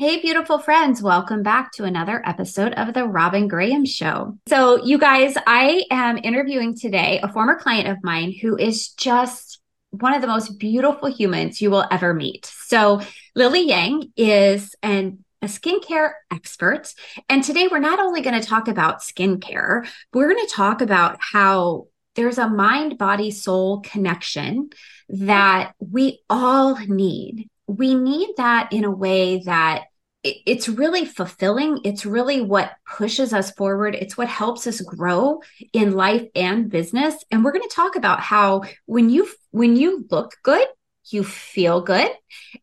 Hey, beautiful friends, welcome back to another episode of The Robin Graham Show. So, you guys, I am interviewing today a former client of mine who is just one of the most beautiful humans you will ever meet. So, Lily Yang is an a skincare expert. And today we're not only going to talk about skincare, we're going to talk about how there's a mind body soul connection that we all need. We need that in a way that it's really fulfilling. It's really what pushes us forward. It's what helps us grow in life and business. And we're going to talk about how when you when you look good, you feel good.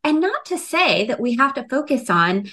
And not to say that we have to focus on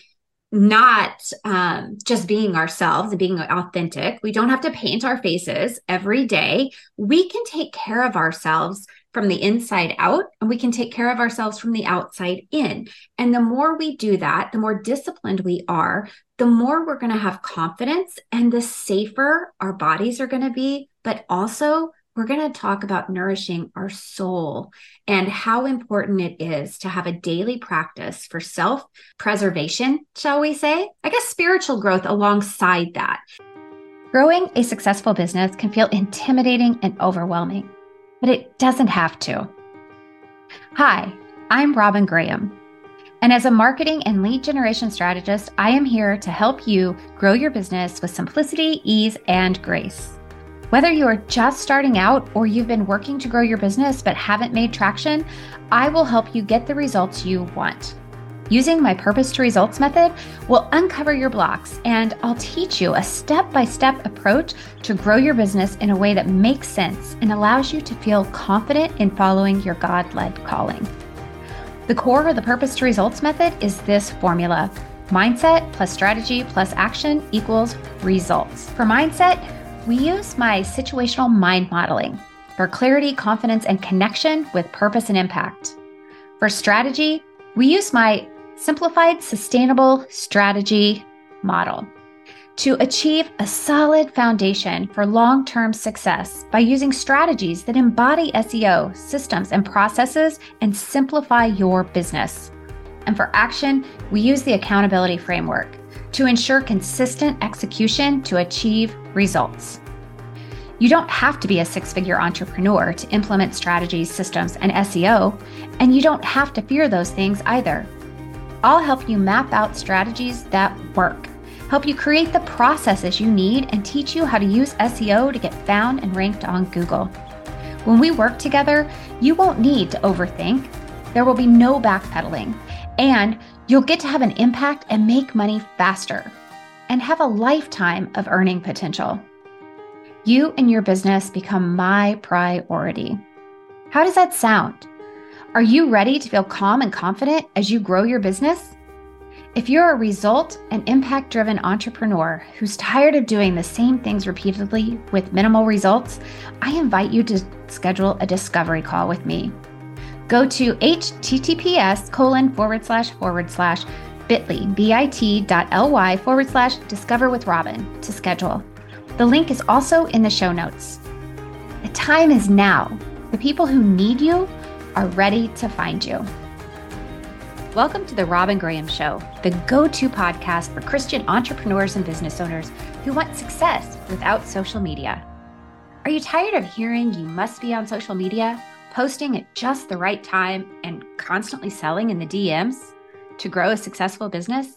not um, just being ourselves and being authentic. We don't have to paint our faces every day. We can take care of ourselves from the inside out and we can take care of ourselves from the outside in. And the more we do that, the more disciplined we are, the more we're going to have confidence and the safer our bodies are going to be. But also, we're going to talk about nourishing our soul and how important it is to have a daily practice for self preservation, shall we say? I guess spiritual growth alongside that. Growing a successful business can feel intimidating and overwhelming but it doesn't have to. Hi, I'm Robin Graham. And as a marketing and lead generation strategist, I am here to help you grow your business with simplicity, ease, and grace. Whether you are just starting out or you've been working to grow your business but haven't made traction, I will help you get the results you want. Using my purpose to results method will uncover your blocks and I'll teach you a step by step approach to grow your business in a way that makes sense and allows you to feel confident in following your God led calling. The core of the purpose to results method is this formula mindset plus strategy plus action equals results. For mindset, we use my situational mind modeling for clarity, confidence, and connection with purpose and impact. For strategy, we use my simplified sustainable strategy model to achieve a solid foundation for long term success by using strategies that embody SEO, systems, and processes and simplify your business. And for action, we use the accountability framework to ensure consistent execution to achieve results. You don't have to be a six figure entrepreneur to implement strategies, systems, and SEO, and you don't have to fear those things either. I'll help you map out strategies that work, help you create the processes you need, and teach you how to use SEO to get found and ranked on Google. When we work together, you won't need to overthink. There will be no backpedaling, and you'll get to have an impact and make money faster and have a lifetime of earning potential. You and your business become my priority. How does that sound? Are you ready to feel calm and confident as you grow your business? If you're a result and impact driven entrepreneur who's tired of doing the same things repeatedly with minimal results, I invite you to schedule a discovery call with me. Go to https colon forward slash forward slash bit.ly, bit.ly forward slash discover with Robin to schedule. The link is also in the show notes. The time is now. The people who need you are ready to find you. Welcome to the Robin Graham Show, the go to podcast for Christian entrepreneurs and business owners who want success without social media. Are you tired of hearing you must be on social media, posting at just the right time, and constantly selling in the DMs to grow a successful business?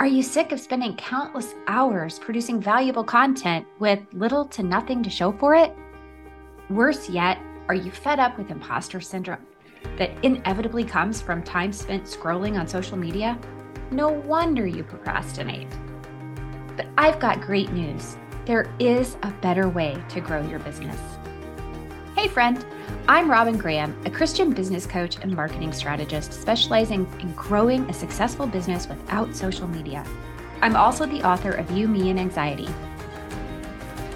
Are you sick of spending countless hours producing valuable content with little to nothing to show for it? Worse yet, are you fed up with imposter syndrome that inevitably comes from time spent scrolling on social media? No wonder you procrastinate. But I've got great news. There is a better way to grow your business. Hey, friend, I'm Robin Graham, a Christian business coach and marketing strategist specializing in growing a successful business without social media. I'm also the author of You, Me, and Anxiety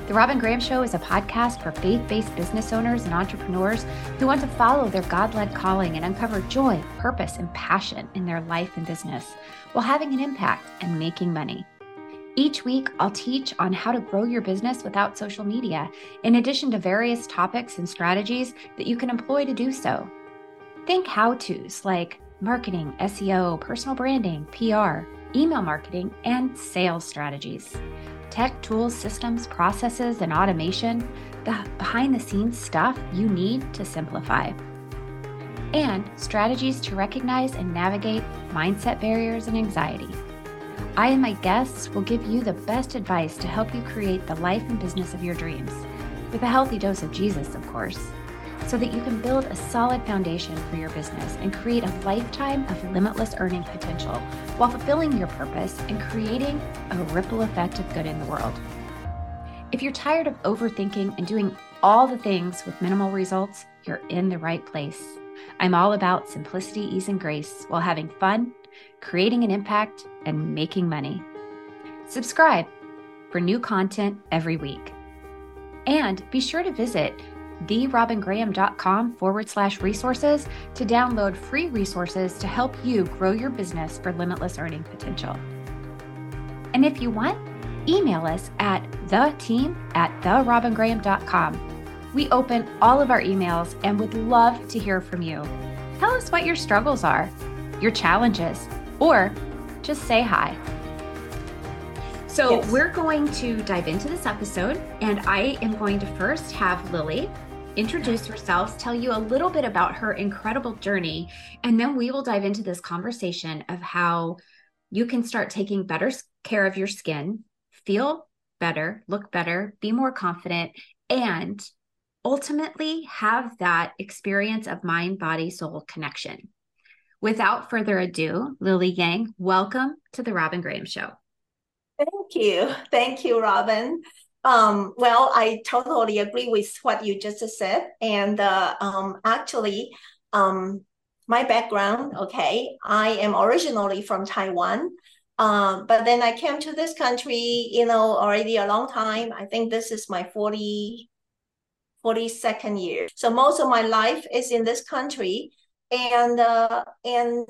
the Robin Graham Show is a podcast for faith based business owners and entrepreneurs who want to follow their God led calling and uncover joy, purpose, and passion in their life and business while having an impact and making money. Each week, I'll teach on how to grow your business without social media, in addition to various topics and strategies that you can employ to do so. Think how to's like marketing, SEO, personal branding, PR, email marketing, and sales strategies. Tech tools, systems, processes, and automation, the behind the scenes stuff you need to simplify. And strategies to recognize and navigate mindset barriers and anxiety. I and my guests will give you the best advice to help you create the life and business of your dreams, with a healthy dose of Jesus, of course, so that you can build a solid foundation for your business and create a lifetime of limitless earning potential while fulfilling your purpose and creating a ripple effect of good in the world. If you're tired of overthinking and doing all the things with minimal results, you're in the right place. I'm all about simplicity, ease, and grace while having fun creating an impact, and making money. Subscribe for new content every week. And be sure to visit therobingraham.com forward slash resources to download free resources to help you grow your business for limitless earning potential. And if you want, email us at the team at therobingraham.com. We open all of our emails and would love to hear from you. Tell us what your struggles are your challenges, or just say hi. So, yes. we're going to dive into this episode, and I am going to first have Lily introduce herself, tell you a little bit about her incredible journey, and then we will dive into this conversation of how you can start taking better care of your skin, feel better, look better, be more confident, and ultimately have that experience of mind, body, soul connection. Without further ado, Lily Yang, welcome to the Robin Graham Show. Thank you. Thank you, Robin. Um, well, I totally agree with what you just said. And uh, um, actually, um, my background, okay, I am originally from Taiwan. Um, but then I came to this country, you know, already a long time. I think this is my 40, 42nd year. So most of my life is in this country and uh, and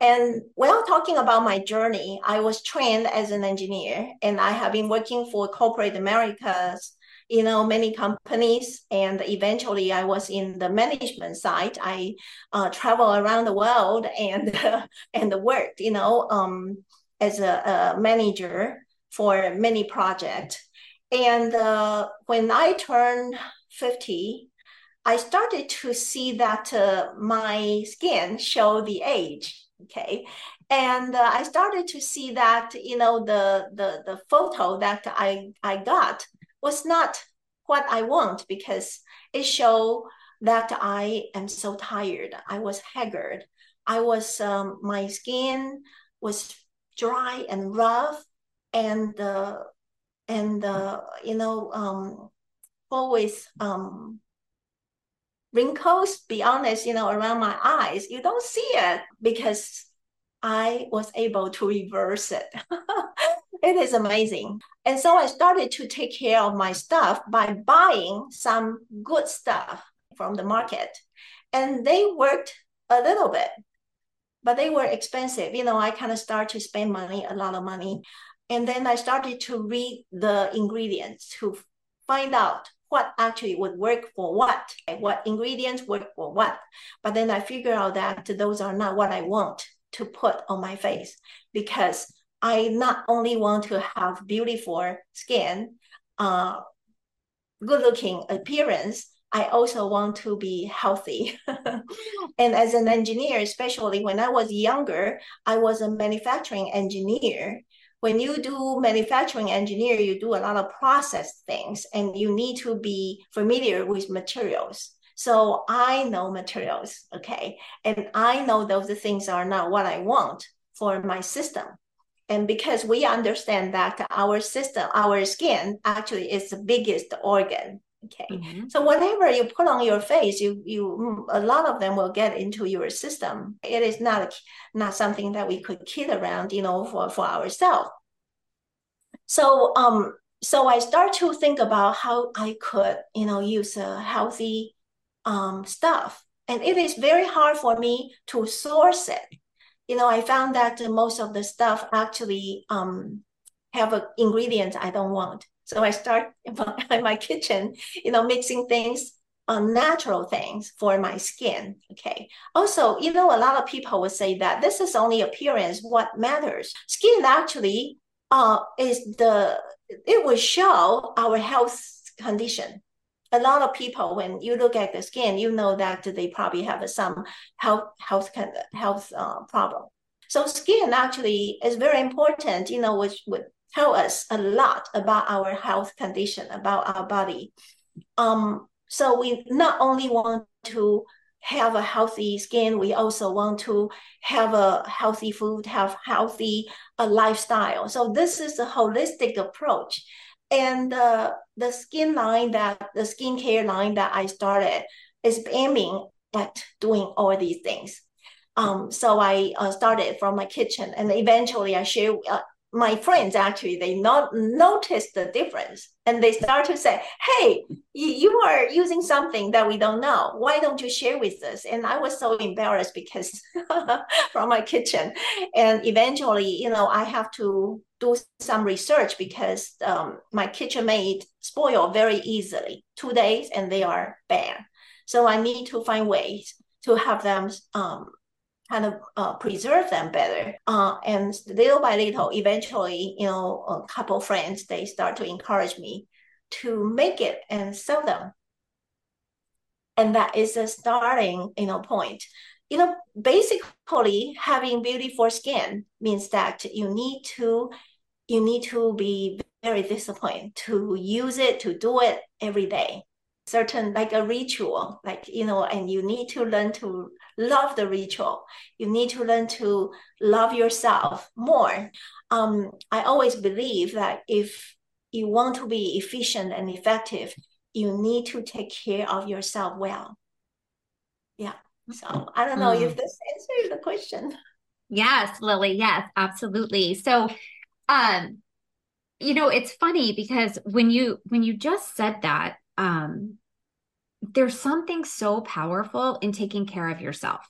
and while talking about my journey, I was trained as an engineer, and I have been working for corporate Americas, you know, many companies, and eventually I was in the management side. I uh, travel around the world and uh, and worked, you know, um, as a, a manager for many projects. And uh, when I turned 50, I started to see that uh, my skin show the age. Okay, and uh, I started to see that you know the the the photo that I I got was not what I want because it showed that I am so tired. I was haggard. I was um, my skin was dry and rough, and uh, and uh, you know um, always um, wrinkles, be honest, you know, around my eyes, you don't see it because I was able to reverse it. it is amazing. And so I started to take care of my stuff by buying some good stuff from the market. And they worked a little bit, but they were expensive. You know, I kind of started to spend money, a lot of money. And then I started to read the ingredients to find out what actually would work for what, what ingredients work for what. But then I figure out that those are not what I want to put on my face because I not only want to have beautiful skin, uh, good looking appearance, I also want to be healthy. and as an engineer, especially when I was younger, I was a manufacturing engineer when you do manufacturing engineer, you do a lot of process things and you need to be familiar with materials. So I know materials, okay? And I know those things are not what I want for my system. And because we understand that our system, our skin actually is the biggest organ Okay. Mm-hmm. So whatever you put on your face, you you a lot of them will get into your system. It is not not something that we could kid around, you know, for for ourselves. So um so I start to think about how I could, you know, use a healthy um stuff. And it is very hard for me to source it. You know, I found that most of the stuff actually um have ingredient I don't want. So I start in my kitchen, you know, mixing things uh, natural things for my skin. Okay. Also, you know, a lot of people would say that this is only appearance. What matters? Skin actually uh, is the it will show our health condition. A lot of people, when you look at the skin, you know that they probably have some health health health uh, problem. So skin actually is very important. You know, which would tell us a lot about our health condition, about our body. Um, so we not only want to have a healthy skin, we also want to have a healthy food, have healthy uh, lifestyle. So this is a holistic approach. And uh, the skin line that the skincare line that I started is aiming at doing all these things. Um, so I uh, started from my kitchen, and eventually I share uh, my friends actually they not noticed the difference and they start to say hey you, are using something that we don't know. Why don't you share with us? And i was so embarrassed because from my kitchen. And eventually you know i have to do some research because um, my kitchen made spoil very easily. Two days and they are bad so i need to find ways to have them um, kind of uh, preserve them better. Uh, and little by little, eventually, you know, a couple friends they start to encourage me to make it and sell them. And that is a starting, you know, point. You know, basically, having beautiful skin means that you need to you need to be very disciplined to use it to do it every day certain like a ritual like you know and you need to learn to love the ritual. You need to learn to love yourself more. Um, i always believe that if you want to be efficient and effective you need to take care of yourself well. Yeah. So i don't know mm. if this answers the question. Yes lily. Yes absolutely. So um you know it's funny because when you when you just said that um, there's something so powerful in taking care of yourself.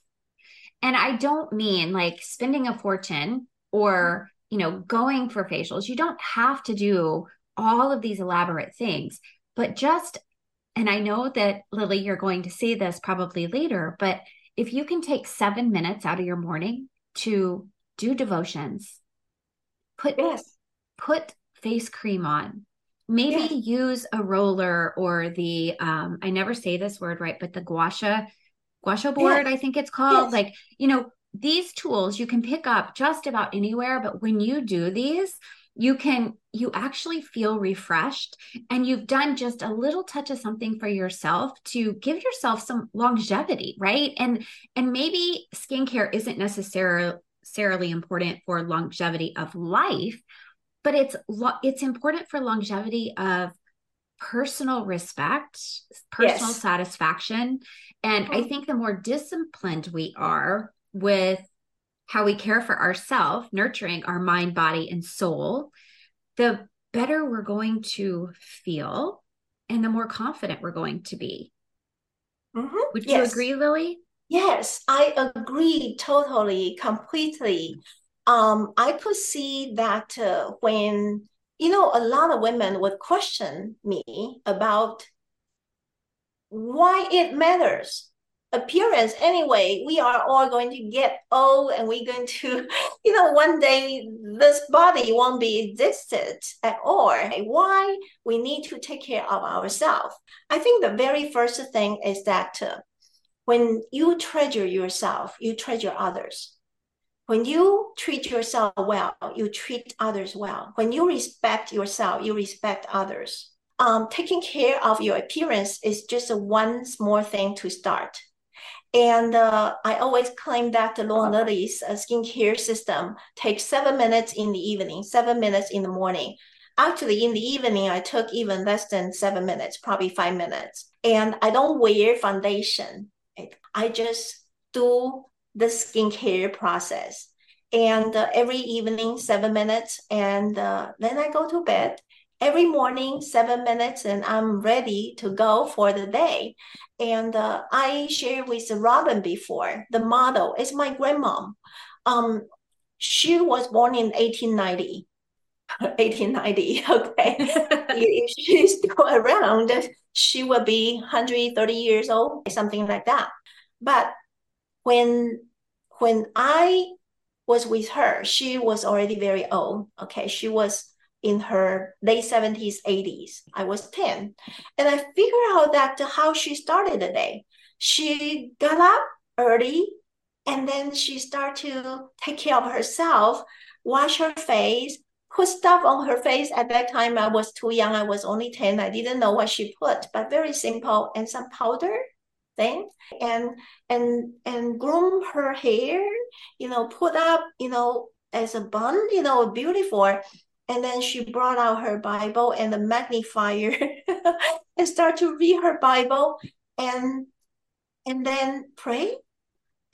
And I don't mean like spending a fortune or, you know, going for facials. You don't have to do all of these elaborate things, but just, and I know that Lily, you're going to see this probably later, but if you can take seven minutes out of your morning to do devotions, put, yes. put face cream on, maybe yeah. use a roller or the um i never say this word right but the gua sha guasha board yeah. i think it's called yes. like you know these tools you can pick up just about anywhere but when you do these you can you actually feel refreshed and you've done just a little touch of something for yourself to give yourself some longevity right and and maybe skincare isn't necessarily necessarily important for longevity of life but it's it's important for longevity of personal respect, personal yes. satisfaction. And I think the more disciplined we are with how we care for ourselves, nurturing our mind, body, and soul, the better we're going to feel and the more confident we're going to be. Mm-hmm. Would yes. you agree, Lily? Yes, I agree totally, completely um, I could see that uh, when you know a lot of women would question me about why it matters. Appearance anyway we are all going to get old and we're going to you know one day this body won't be existed at all. Why? We need to take care of ourselves i think the very first thing is that uh, when you treasure yourself you treasure others when you treat yourself well, you treat others well. When you respect yourself, you respect others. Um, taking care of your appearance is just a one small thing to start. And uh, I always claim that the Lord and Lily's uh, skincare system takes seven minutes in the evening, seven minutes in the morning. Actually, in the evening, I took even less than seven minutes, probably five minutes. And I don't wear foundation. I just do the skincare process. And uh, every evening, seven minutes, and uh, then I go to bed. Every morning, seven minutes, and I'm ready to go for the day. And uh, I shared with Robin before. The model is my grandmom. Um, she was born in 1890. 1890. Okay. if she's still around, she will be 130 years old, something like that. But when when I was with her, she was already very old. Okay. She was in her late 70s, 80s. I was 10. And I figured out that how she started the day. She got up early and then she started to take care of herself, wash her face, put stuff on her face. At that time, I was too young. I was only 10. I didn't know what she put, but very simple and some powder thing and and and groom her hair you know put up you know as a bun you know beautiful and then she brought out her bible and the magnifier and start to read her bible and and then pray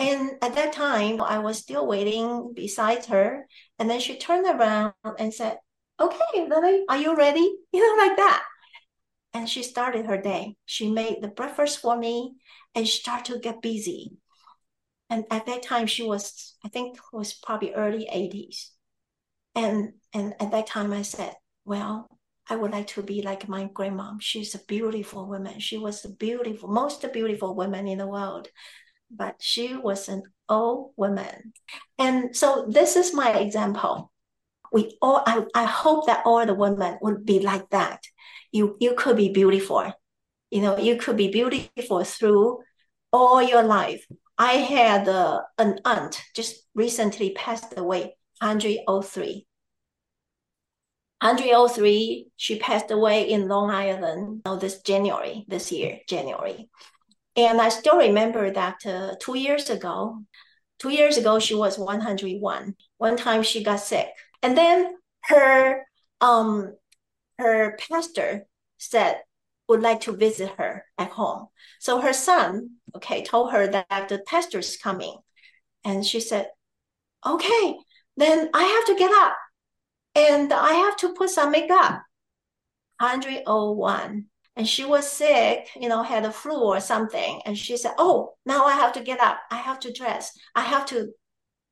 and at that time, I was still waiting beside her. And then she turned around and said, Okay, Lily, are you ready? You know, like that. And she started her day. She made the breakfast for me and she started to get busy. And at that time, she was, I think, was probably early 80s. And and at that time, I said, Well, I would like to be like my grandmom. She's a beautiful woman. She was the beautiful, most beautiful woman in the world but she was an old woman. And so this is my example. We all I, I hope that all the women would be like that. You you could be beautiful. You know, you could be beautiful through all your life. I had uh, an aunt just recently passed away, 103. 103, she passed away in Long Island oh, this January, this year, January. And I still remember that uh, two years ago, two years ago, she was 101. One time she got sick. And then her, um, her pastor said, would like to visit her at home. So her son, okay, told her that the pastor is coming. And she said, okay, then I have to get up and I have to put some makeup. 101 and she was sick, you know, had a flu or something. And she said, Oh, now I have to get up. I have to dress. I have to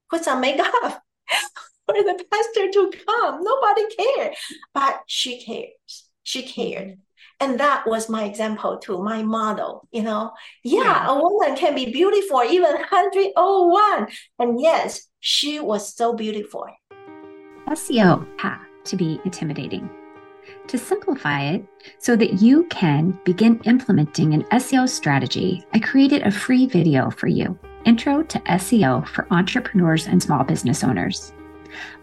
put some makeup for the pastor to come. Nobody cared. But she cares. She mm-hmm. cared. And that was my example too, my model, you know. Yeah, yeah. a woman can be beautiful, even 101. And yes, she was so beautiful. SEO have to be intimidating to simplify it so that you can begin implementing an SEO strategy, I created a free video for you Intro to SEO for Entrepreneurs and Small Business Owners.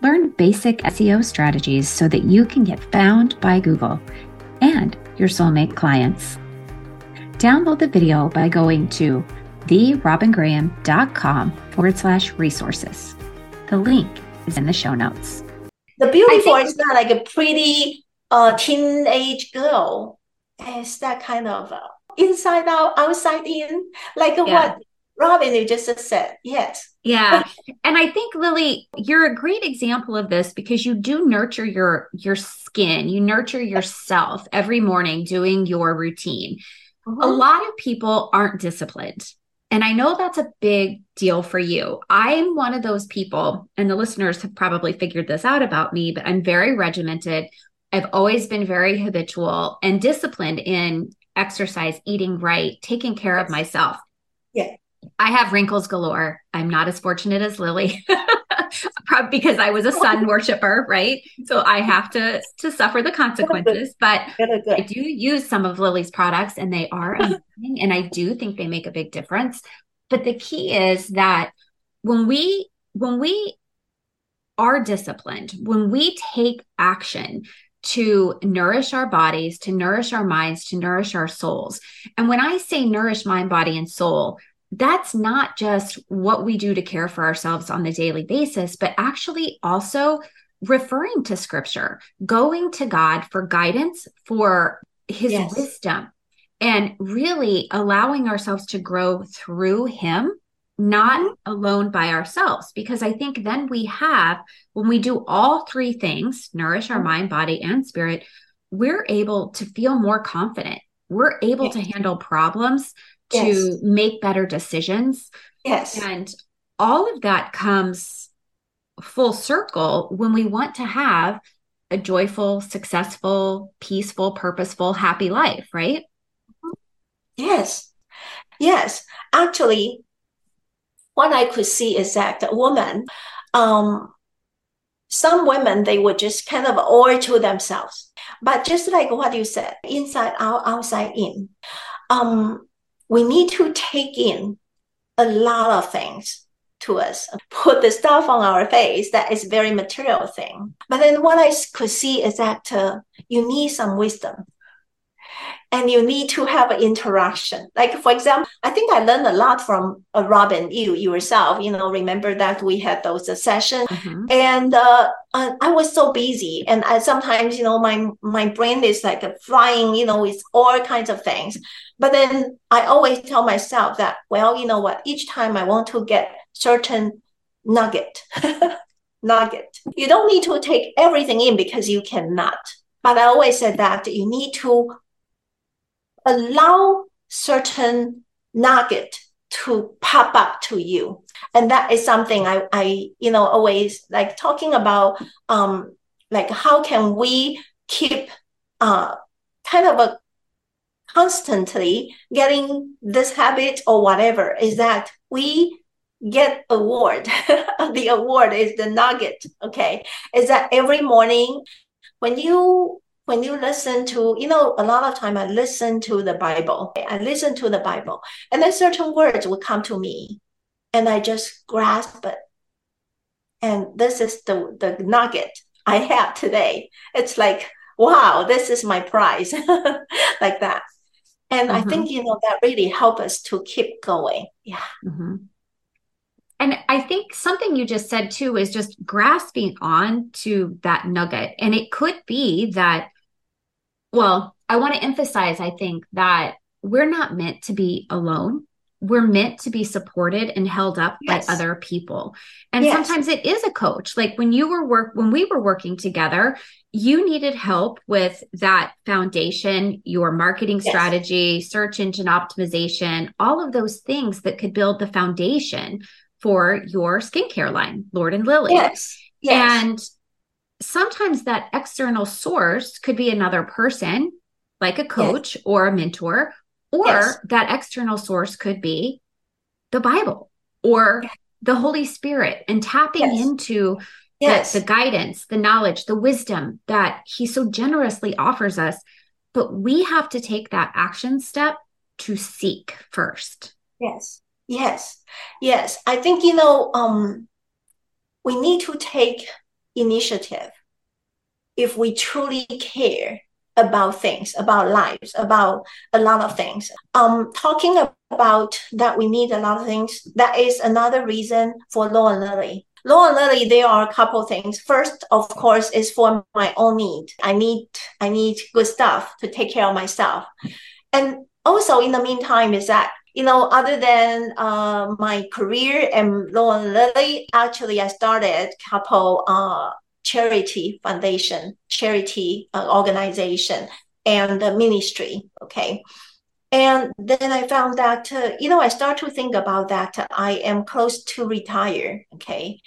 Learn basic SEO strategies so that you can get found by Google and your soulmate clients. Download the video by going to therobingraham.com forward slash resources. The link is in the show notes. The beautiful think- is not like a pretty a teenage girl It's that kind of uh, inside out, outside in, like yeah. what Robin you just said. Yes. Yeah. and I think Lily, you're a great example of this because you do nurture your your skin. You nurture yourself every morning doing your routine. Mm-hmm. A lot of people aren't disciplined. And I know that's a big deal for you. I'm one of those people, and the listeners have probably figured this out about me, but I'm very regimented. I've always been very habitual and disciplined in exercise, eating right, taking care of myself. Yeah. I have wrinkles galore. I'm not as fortunate as Lily. Probably because I was a sun worshiper, right? So I have to to suffer the consequences. But I do use some of Lily's products and they are amazing and I do think they make a big difference. But the key is that when we when we are disciplined, when we take action, to nourish our bodies, to nourish our minds, to nourish our souls. And when I say nourish mind, body, and soul, that's not just what we do to care for ourselves on the daily basis, but actually also referring to scripture, going to God for guidance, for his yes. wisdom, and really allowing ourselves to grow through him not mm-hmm. alone by ourselves. Because I think then we have, when we do all three things nourish our mm-hmm. mind, body, and spirit we're able to feel more confident. We're able to handle problems, to make better decisions. Yes. And all of that comes full circle when we want to have a joyful, successful, peaceful, purposeful, happy life, right? Yes. Yes. Actually, what I could see is that the woman, um, some women, they would just kind of owe to themselves. But just like what you said, inside out, outside in, um, we need to take in a lot of things to us, put the stuff on our face that is very material thing. But then what I could see is that uh, you need some wisdom and you need to have an interaction. Like for example, I think I learned a lot from uh, Robin, you yourself. You know, remember that we had those uh, sessions, mm-hmm. and uh, uh, I was so busy, and I sometimes you know my my brain is like flying, you know, with all kinds of things. But then I always tell myself that, well, you know what? Each time I want to get certain nugget, nugget. You don't need to take everything in because you cannot. But I always said that you need to allow certain nugget to pop up to you. And that is something i i you know always like talking about um like how can we keep uh kind of a constantly getting this habit or whatever is that we get award. The award is the nugget okay? Is that every morning when you when you listen to, you know, a lot of time I listen to the Bible. I listen to the Bible, and then certain words will come to me, and I just grasp it. And this is the the nugget I have today. It's like, wow, this is my prize, like that. And mm-hmm. I think you know that really help us to keep going. Yeah. Mm-hmm. And I think something you just said too is just grasping on to that nugget. And it could be that well, I want to emphasize, I think, that we're not meant to be alone. We're meant to be supported and held up yes. by other people. And yes. sometimes it is a coach. Like when you were work when we were working together, you needed help with that foundation, your marketing yes. strategy, search engine optimization, all of those things that could build the foundation for your skincare line, Lord and Lily. Yes. Yes. And sometimes that external source could be another person, like a coach yes. or a mentor, or yes. that external source could be the Bible or yes. the Holy Spirit and tapping into the, the guidance, the knowledge, the wisdom that He so generously offers us. But we have to take that action step to seek first. Yes. Yes. Yes. I think, you know, um, we need to take initiative if we truly care about things, about lives, about a lot of things. Um, talking about that we need a lot of things, that is another reason for Lord and Lily. Lord and Lily, there are a couple things. First, of course, is for my own need. I need I need good stuff to take care of myself. And also in the meantime is that you know, other than uh, my career and Lord and Lily, actually, I started couple uh, charity foundation, charity uh, organization, and the ministry. Okay. And then I found that, uh, you know, I start to think about that. I am close to retire. Okay.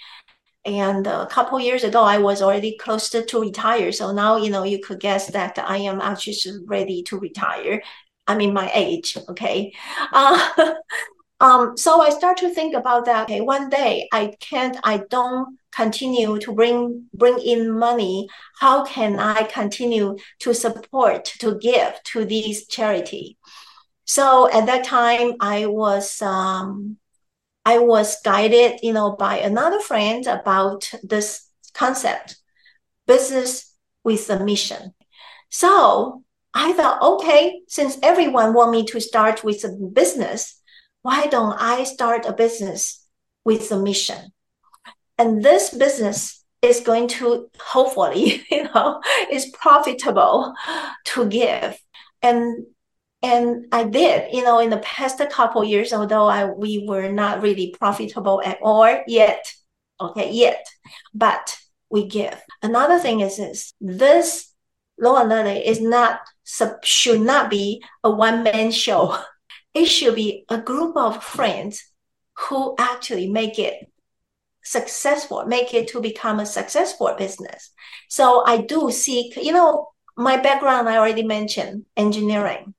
And a couple years ago, I was already close to, to retire. So now, you know, you could guess that I am actually ready to retire. I'm in my age. Okay. Uh, um, so I start to think about that. Okay, one day I can't, I don't continue to bring bring in money. How can I continue to support, to give to these charity? So at that time, I was um, I was guided, you know, by another friend about this concept, business with a mission. So I thought, okay, since everyone want me to start with a business, why don't I start a business with a mission? And this business is going to hopefully, you know, is profitable to give. And and I did, you know, in the past couple years, although I we were not really profitable at all yet. Okay, yet. But we give. Another thing is this this law and learning is not should not be a one-man show. it should be a group of friends who actually make it successful, make it to become a successful business. So I do seek, you know, my background, I already mentioned engineering.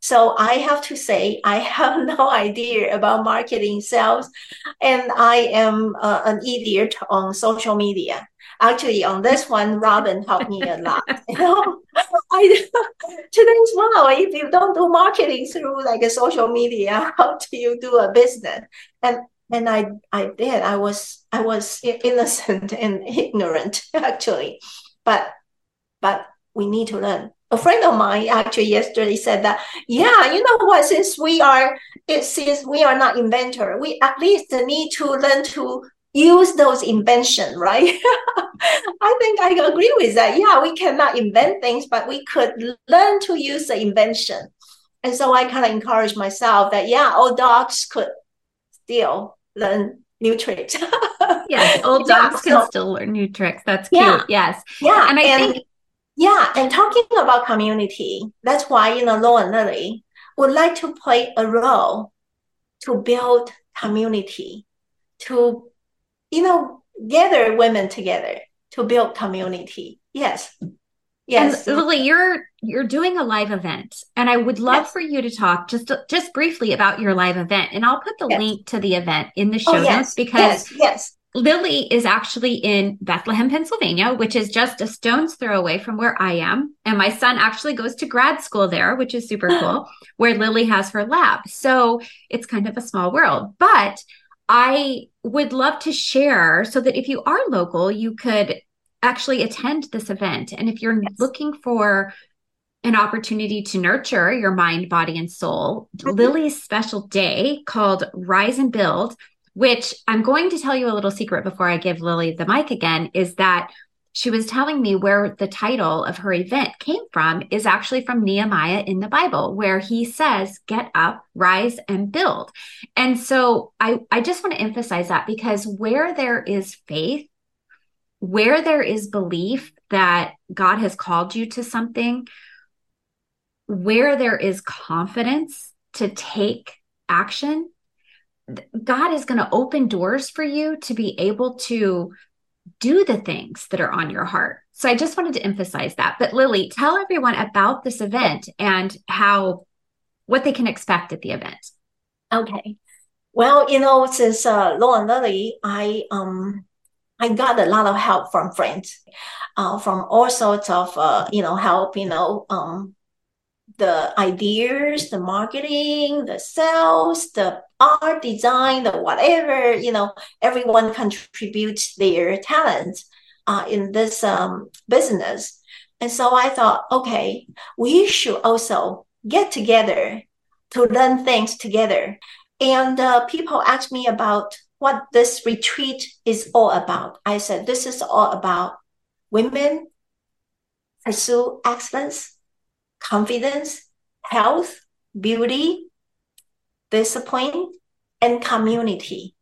So I have to say, I have no idea about marketing sales, and I am uh, an idiot on social media. Actually, on this one, Robin helped me a lot. you know, today's wow, if you don't do marketing through like a social media, how do you do a business? And and I I did. I was I was innocent and ignorant actually, but but we need to learn. A friend of mine actually yesterday said that, yeah, you know what? Since we are, it since we are not inventor, we at least need to learn to use those invention, right? I think I agree with that. Yeah, we cannot invent things, but we could learn to use the invention. And so I kind of encourage myself that yeah, old dogs could still learn new tricks. yes, old dogs yeah, can still learn new tricks. That's cute. Yeah, yes. Yeah. And I and, think yeah, and talking about community, that's why you know Lord and Lily would like to play a role to build community, to you know gather women together to build community. Yes. Yes. And Lily, you're you're doing a live event, and I would love yes. for you to talk just just briefly about your live event, and I'll put the yes. link to the event in the oh, show oh, yes. notes because yes. Lily is actually in Bethlehem, Pennsylvania, which is just a stone's throw away from where I am. And my son actually goes to grad school there, which is super cool, where Lily has her lab. So it's kind of a small world. But I would love to share so that if you are local, you could actually attend this event. And if you're yes. looking for an opportunity to nurture your mind, body, and soul, mm-hmm. Lily's special day called Rise and Build which I'm going to tell you a little secret before I give Lily the mic again, is that she was telling me where the title of her event came from is actually from Nehemiah in the Bible, where he says, get up, rise, and build. And so I, I just want to emphasize that because where there is faith, where there is belief that God has called you to something, where there is confidence to take action, God is going to open doors for you to be able to do the things that are on your heart. So I just wanted to emphasize that. But Lily, tell everyone about this event and how what they can expect at the event. Okay. Well, you know, since uh, Lord and Lily, I um I got a lot of help from friends, uh, from all sorts of uh, you know help. You know, um, the ideas, the marketing, the sales, the art design, the whatever, you know, everyone contributes their talent uh, in this um, business. And so I thought, okay, we should also get together to learn things together. And uh, people asked me about what this retreat is all about. I said, this is all about women pursue excellence confidence, health, beauty, discipline, and community.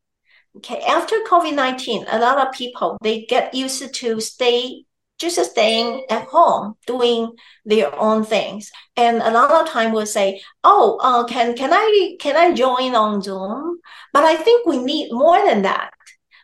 Okay, after COVID-19, a lot of people they get used to stay just staying at home doing their own things. And a lot of time will say oh uh, can can i can i join on zoom? But i think we need more than that.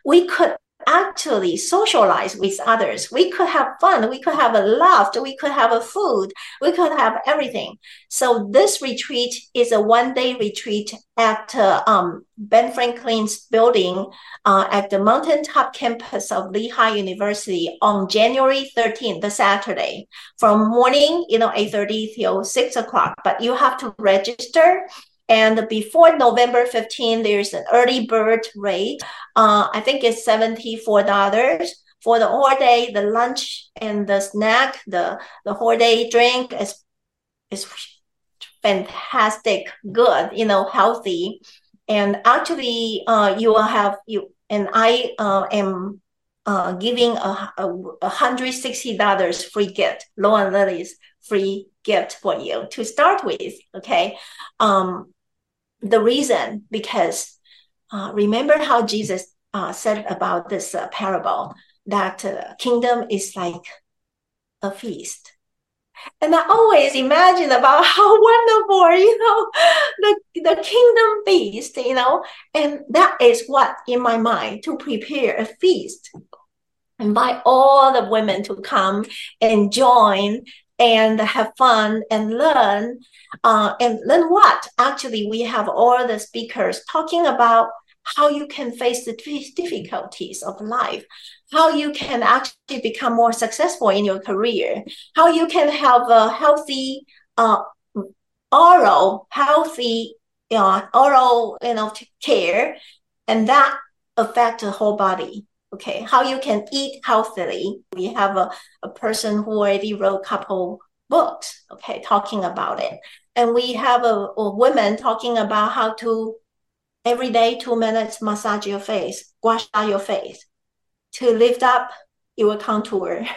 We could actually socialize with others. We could have fun. We could have a laugh. We could have a food. We could have everything. So this retreat is a one day retreat at uh, um, Ben Franklin's building uh, at the mountaintop campus of Lehigh University on January 13th, the Saturday, from morning, you know, 8.30 till 6 o'clock. But you have to register and before November 15, there's an early bird rate. Uh, I think it's $74 for the whole day, the lunch and the snack, the, the whole day drink is, is fantastic, good, you know, healthy. And actually, uh, you will have you, and I uh, am uh, giving a, a, a $160 free gift, Lord and Lily's free gift for you to start with. Okay. Um, the reason because uh, remember how Jesus uh, said about this uh, parable that uh, kingdom is like a feast. And I always imagine about how wonderful, you know, the, the kingdom feast, you know, and that is what in my mind to prepare a feast. Invite all the women to come and join and have fun and learn. Uh, and learn what? Actually, we have all the speakers talking about how you can face the difficulties of life, how you can actually become more successful in your career, how you can have a healthy uh, oral, healthy uh, oral you know, care, and that affect the whole body. Okay, how you can eat healthily. We have a, a person who already wrote a couple books, okay, talking about it. And we have a, a woman talking about how to every day two minutes massage your face, wash out your face to lift up your contour.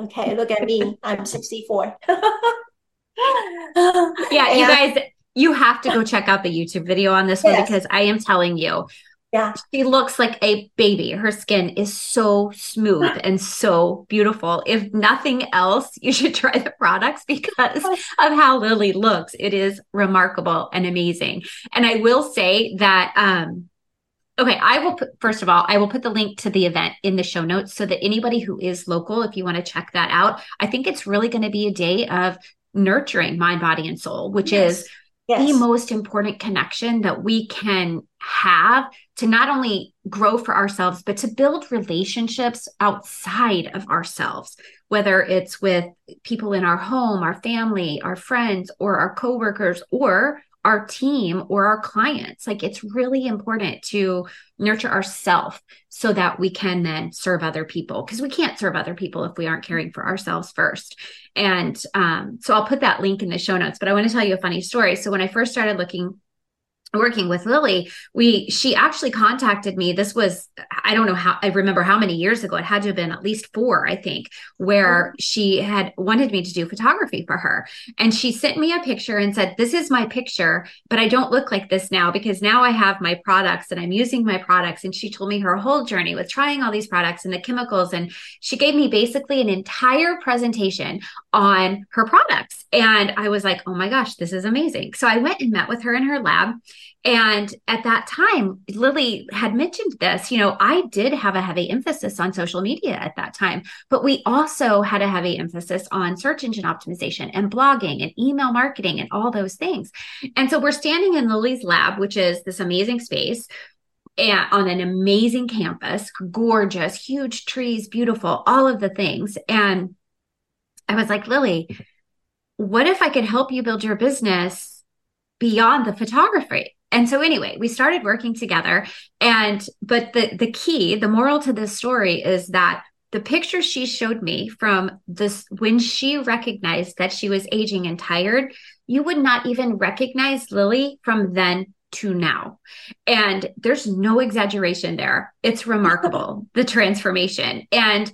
Okay, look at me. I'm 64. yeah, you guys, you have to go check out the YouTube video on this one yes. because I am telling you, yeah. She looks like a baby. Her skin is so smooth and so beautiful. If nothing else, you should try the products because of how Lily looks. It is remarkable and amazing. And I will say that um Okay, I will put, first of all, I will put the link to the event in the show notes so that anybody who is local, if you want to check that out, I think it's really going to be a day of nurturing mind, body, and soul, which yes. is yes. the most important connection that we can have to not only grow for ourselves, but to build relationships outside of ourselves, whether it's with people in our home, our family, our friends, or our coworkers, or our team or our clients. Like it's really important to nurture ourselves so that we can then serve other people because we can't serve other people if we aren't caring for ourselves first. And um, so I'll put that link in the show notes. But I want to tell you a funny story. So when I first started looking working with Lily, we she actually contacted me. This was I don't know how I remember how many years ago. It had to have been at least four, I think, where mm-hmm. she had wanted me to do photography for her. And she sent me a picture and said, This is my picture, but I don't look like this now because now I have my products and I'm using my products. And she told me her whole journey with trying all these products and the chemicals. And she gave me basically an entire presentation on her products. And I was like, Oh my gosh, this is amazing. So I went and met with her in her lab and at that time, Lily had mentioned this. You know, I did have a heavy emphasis on social media at that time, but we also had a heavy emphasis on search engine optimization and blogging and email marketing and all those things. And so we're standing in Lily's lab, which is this amazing space and on an amazing campus, gorgeous, huge trees, beautiful, all of the things. And I was like, Lily, what if I could help you build your business beyond the photography? and so anyway we started working together and but the the key the moral to this story is that the picture she showed me from this when she recognized that she was aging and tired you would not even recognize lily from then to now. And there's no exaggeration there. It's remarkable, the transformation and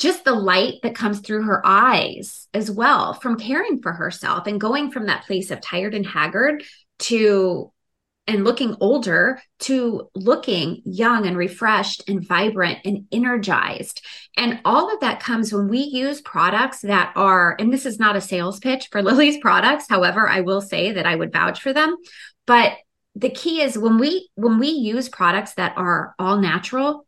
just the light that comes through her eyes as well from caring for herself and going from that place of tired and haggard to and looking older to looking young and refreshed and vibrant and energized. And all of that comes when we use products that are, and this is not a sales pitch for Lily's products. However, I will say that I would vouch for them. But the key is when we when we use products that are all natural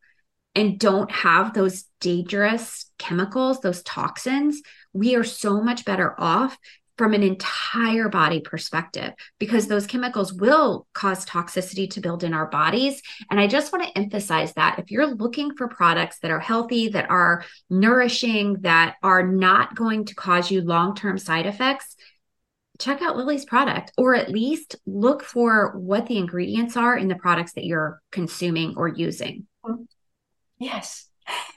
and don't have those dangerous chemicals, those toxins, we are so much better off from an entire body perspective because those chemicals will cause toxicity to build in our bodies. And I just want to emphasize that if you're looking for products that are healthy, that are nourishing, that are not going to cause you long term side effects, check out Lily's product or at least look for what the ingredients are in the products that you're consuming or using. Mm-hmm. Yes.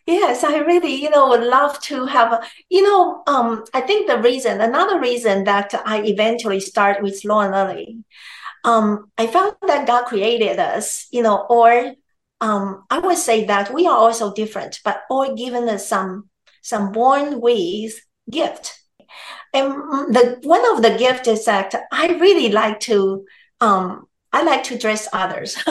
Yes, I really, you know, would love to have, you know, um, I think the reason, another reason that I eventually start with Lord and Lily, um, I found that God created us, you know, or um, I would say that we are also different, but all given us some some born with gift. And the one of the gift is that I really like to um, I like to dress others.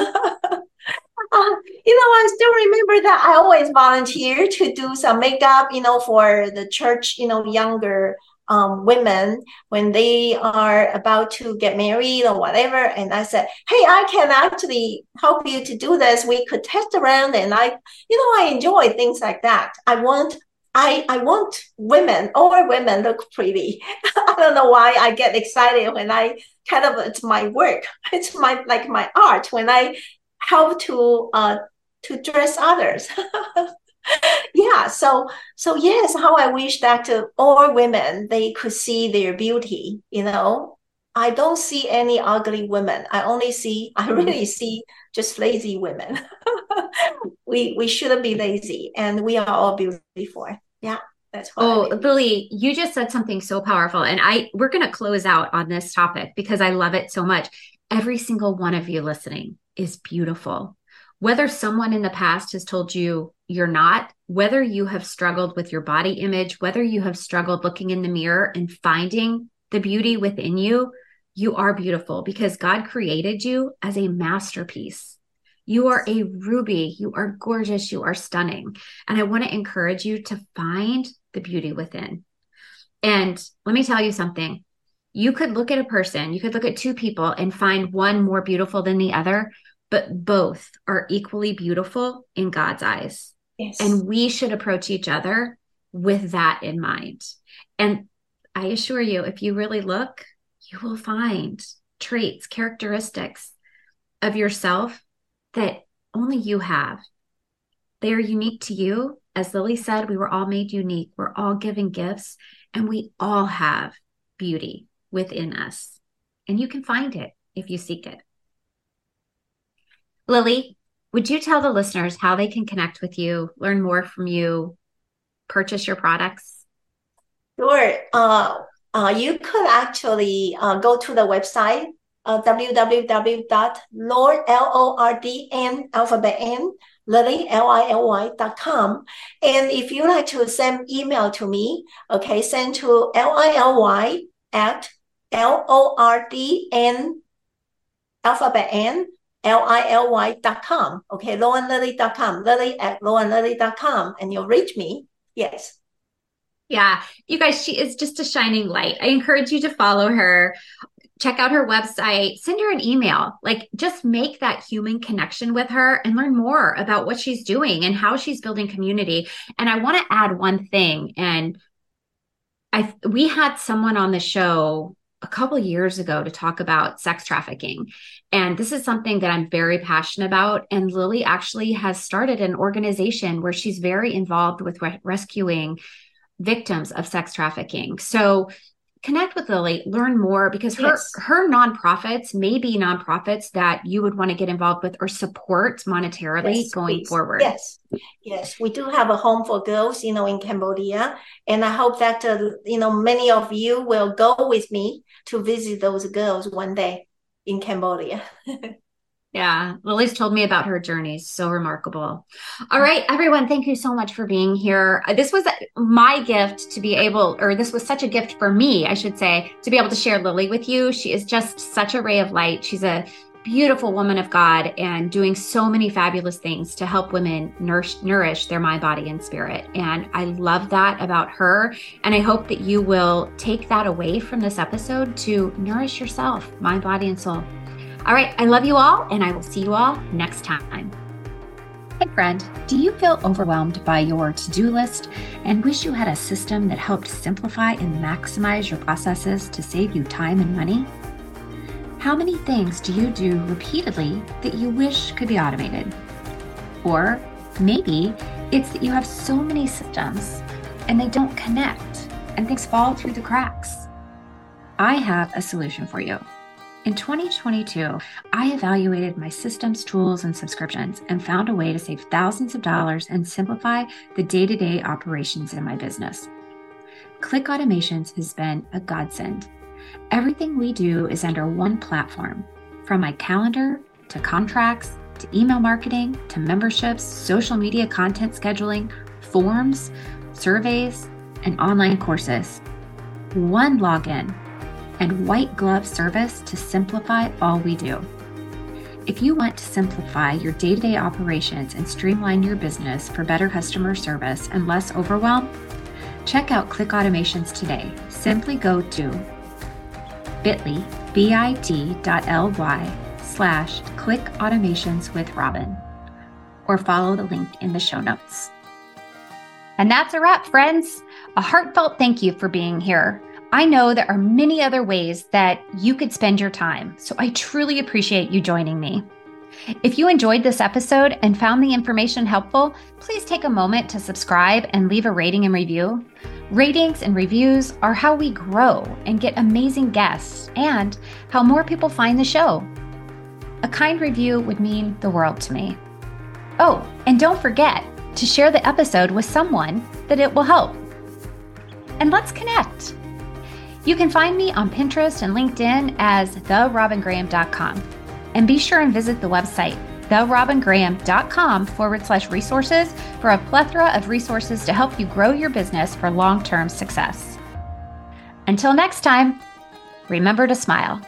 You know, I still remember that I always volunteer to do some makeup, you know, for the church, you know, younger um, women when they are about to get married or whatever. And I said, Hey, I can actually help you to do this. We could test around. And I, you know, I enjoy things like that. I want I, I want women, all women look pretty. I don't know why I get excited when I kind of, it's my work. It's my, like my art when I help to, uh, to dress others. yeah so so yes how i wish that uh, all women they could see their beauty you know i don't see any ugly women i only see i mm-hmm. really see just lazy women we we shouldn't be lazy and we are all beautiful yeah that's why. oh lily you just said something so powerful and i we're going to close out on this topic because i love it so much every single one of you listening is beautiful whether someone in the past has told you you're not, whether you have struggled with your body image, whether you have struggled looking in the mirror and finding the beauty within you, you are beautiful because God created you as a masterpiece. You are a ruby. You are gorgeous. You are stunning. And I want to encourage you to find the beauty within. And let me tell you something. You could look at a person, you could look at two people and find one more beautiful than the other, but both are equally beautiful in God's eyes. Yes. And we should approach each other with that in mind. And I assure you, if you really look, you will find traits, characteristics of yourself that only you have. They are unique to you. As Lily said, we were all made unique. We're all given gifts, and we all have beauty within us. And you can find it if you seek it. Lily, would you tell the listeners how they can connect with you, learn more from you, purchase your products? Sure. Uh, uh, you could actually uh, go to the website uh, www.lord l o r d n alphabet n lily l i l y dot com. And if you like to send email to me, okay, send to l i l y at l o r d n alphabet n L-I-L-Y dot com. Okay, lordnlily.com, lily at lily dot com, and you'll reach me. Yes. Yeah, you guys, she is just a shining light. I encourage you to follow her, check out her website, send her an email. Like, just make that human connection with her and learn more about what she's doing and how she's building community. And I want to add one thing. And I we had someone on the show a couple years ago to talk about sex trafficking. And this is something that I'm very passionate about. And Lily actually has started an organization where she's very involved with re- rescuing victims of sex trafficking. So connect with Lily, learn more because her yes. her nonprofits may be nonprofits that you would want to get involved with or support monetarily yes, going please. forward. Yes, yes, we do have a home for girls, you know, in Cambodia, and I hope that uh, you know many of you will go with me to visit those girls one day in Cambodia. Yeah, Lily's told me about her journey. So remarkable. All right, everyone, thank you so much for being here. Uh, this was my gift to be able, or this was such a gift for me, I should say, to be able to share Lily with you. She is just such a ray of light. She's a beautiful woman of God and doing so many fabulous things to help women nourish, nourish their mind, body, and spirit. And I love that about her. And I hope that you will take that away from this episode to nourish yourself, mind, body, and soul. All right, I love you all, and I will see you all next time. Hey, friend, do you feel overwhelmed by your to do list and wish you had a system that helped simplify and maximize your processes to save you time and money? How many things do you do repeatedly that you wish could be automated? Or maybe it's that you have so many systems and they don't connect and things fall through the cracks. I have a solution for you. In 2022, I evaluated my systems, tools, and subscriptions and found a way to save thousands of dollars and simplify the day to day operations in my business. Click Automations has been a godsend. Everything we do is under one platform from my calendar to contracts to email marketing to memberships, social media content scheduling, forms, surveys, and online courses. One login and white glove service to simplify all we do. If you want to simplify your day to day operations and streamline your business for better customer service and less overwhelm, Check out Click Automations today. Simply go to bit.ly, bit.ly slash click automations with Robin, or follow the link in the show notes. And that's a wrap, friends. A heartfelt thank you for being here. I know there are many other ways that you could spend your time, so I truly appreciate you joining me. If you enjoyed this episode and found the information helpful, please take a moment to subscribe and leave a rating and review. Ratings and reviews are how we grow and get amazing guests, and how more people find the show. A kind review would mean the world to me. Oh, and don't forget to share the episode with someone that it will help. And let's connect. You can find me on Pinterest and LinkedIn as therobingraham.com. And be sure and visit the website, therobingraham.com forward slash resources for a plethora of resources to help you grow your business for long term success. Until next time, remember to smile.